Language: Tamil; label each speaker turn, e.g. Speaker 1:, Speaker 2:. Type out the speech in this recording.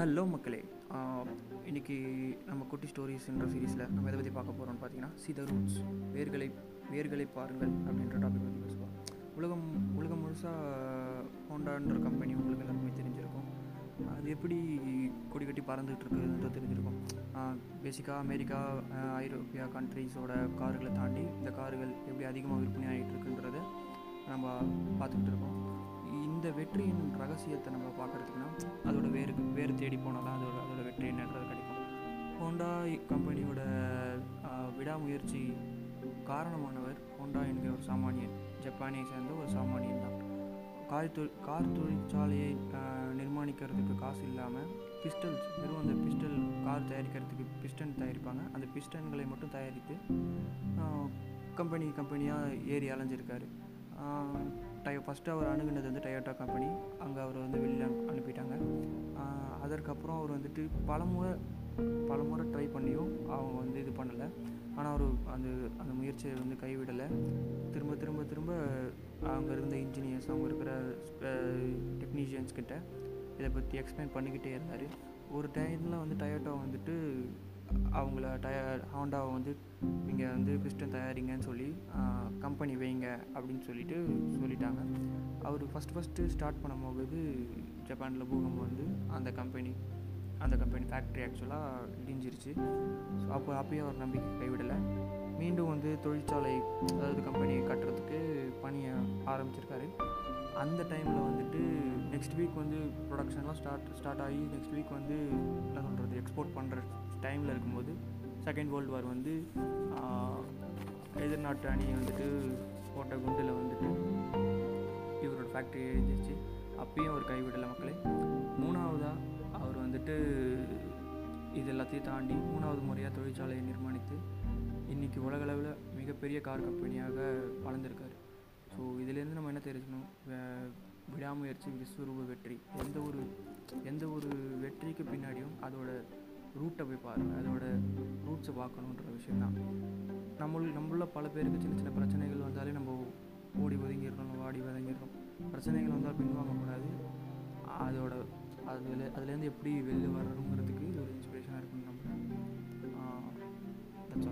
Speaker 1: ஹலோ மக்களே. இன்றைக்கி இன்னைக்கு நம்ம குட்டி ஸ்டோரிஸ்ன்ற சீரீஸில் நம்ம எதை பற்றி பார்க்க போகிறோம்னு பார்த்தீங்கன்னா சி ரூட்ஸ் வேர்களை வேர்களை பாருங்கள் அப்படின்ற டாபிக் பற்றி பேசுவோம். உலகம் உலகம் முழுசாக ஹோண்டான்ற கம்பெனி உங்களுக்கு எல்லாருமே தெரிஞ்சிருக்கும். அது எப்படி கொடி கட்டி பறந்துகிட்டு இருக்குன்றது தெரிஞ்சிருக்கும். பேசிக்காக அமெரிக்கா ஐரோப்பியா கண்ட்ரீஸோட கார்களை தாண்டி இந்த கார்கள் எப்படி அதிகமாக விற்பனை ஆகிட்டு இருக்குன்றதை நம்ம பார்த்துக்கிட்டு இருக்கோம். இந்த வெற்றியின் ரகசியத்தை நம்ம பார்க்குறதுக்குன்னா அதோட வேறு வேறு தேடி போனால் தான் அதோட அதோட வெற்றி என்னன்றது கிடைக்கும். ஹோண்டா கம்பெனியோட விடாமுயற்சி காரணமானவர் ஹோண்டா என்கிற ஒரு சாமானியன். ஜப்பானை சேர்ந்த ஒரு சாமானியன் தான். கார் தொழில் கார் தொழிற்சாலையை நிர்மாணிக்கிறதுக்கு காசு இல்லாமல் பிஸ்டல்ஸ் வெறும் அந்த பிஸ்டல் கார் தயாரிக்கிறதுக்கு பிஸ்டன் தயாரிப்பாங்க. அந்த பிஸ்டன்களை மட்டும் தயாரித்து கம்பெனி கம்பெனியாக ஏறி அலைஞ்சிருக்காரு. டய ஃபஸ்ட்டு அவர் அணுகுனது வந்து டயோட்டா கம்பெனி அங்கே அவர் வந்து வெளியில் அனுப்பிட்டாங்க. அதற்கப்புறம் அவர் வந்துட்டு பலமுறை பலமுறை ட்ரை பண்ணியும் அவங்க வந்து இது பண்ணலை. ஆனால் அவர் அந்த அந்த முயற்சியை வந்து கைவிடலை. திரும்ப திரும்ப திரும்ப அங்கே இருந்த இன்ஜினியர்ஸ் அவங்க இருக்கிற டெக்னீஷியன்ஸ் கிட்ட இதை பற்றி எக்ஸ்பிளைன் பண்ணிக்கிட்டே இருந்தார். ஒரு டைமில் வந்து டயோட்டா வந்துட்டு அவங்கள டய ஹாண்டாவை வந்து நீங்கள் வந்து பிஸ்டன் தயாரிங்கன்னு சொல்லி கம்பெனி வைங்க அப்படின்னு சொல்லிட்டு சொல்லிட்டாங்க. அவர் ஃபஸ்ட் ஃபஸ்ட்டு ஸ்டார்ட் பண்ணும்போது ஜப்பானில் பூகம்பம் வந்து அந்த கம்பெனி அந்த கம்பெனி ஃபேக்ட்ரி ஆக்சுவலாக இடிஞ்சிருச்சு. ஸோ அப்போ அப்பயும் அவர் நம்பிக்கை கைவிடலை. மீண்டும் வந்து தொழிற்சாலை அதாவது கம்பெனி கட்டுறதுக்கு பணியை ஆரம்பிச்சிருக்காரு. அந்த டைமில் வந்துட்டு நெக்ஸ்ட் வீக் வந்து ப்ரொடக்ஷன்லாம் ஸ்டார்ட் ஸ்டார்ட் ஆகி நெக்ஸ்ட் வீக் வந்து எக்ஸ்போர்ட் பண்ணுற டைமில் இருக்கும்போது செகண்ட் வேர்ல்டு வார் வந்து எதிர்நாட்டு அணி வந்துட்டு போட்ட குண்டில் வந்துட்டு இவரோட ஃபேக்ட்ரி எழுந்திருச்சு அப்பயும் அவர் கைவிடலை மக்களே. மூணாவதாக அவர் வந்துட்டு இது எல்லாத்தையும் தாண்டி மூணாவது முறையாக தொழிற்சாலையை நிர்மாணித்து இன்றைக்கி உலகளவில் மிகப்பெரிய கார் கம்பெனியாக வளர்ந்துருக்காரு. ஸோ இதுலேருந்து நம்ம என்ன தெரிஞ்சுக்கணும்? விடாமுயற்சி விஸ்வரூப வெற்றி. எந்த ஒரு எந்த ஒரு வெற்றிக்கு பின்னாடியும் அதோட ரூட்டை போய் பாருங்கள் அதோட ரூட்ஸை பார்க்கணுன்ற விஷயம் தான் நம்மள் நம்மள பல பேருக்கு சின்ன சின்ன பிரச்சனைகள் வந்தாலே நம்ம ஓடி ஒதுங்கிடுறோம் நம்ம ஆடி ஒதுங்கிடுறோம். பிரச்சனைகள் வந்தால் பின்வாங்கக்கூடாது அதோட அதில் அதுலேருந்து எப்படி வெளில வர்றதுங்கிறதுக்கு ஒரு இன்ஸ்பிரேஷனாக இருக்குன்னு நம்புகிறேன் தட்ஸ்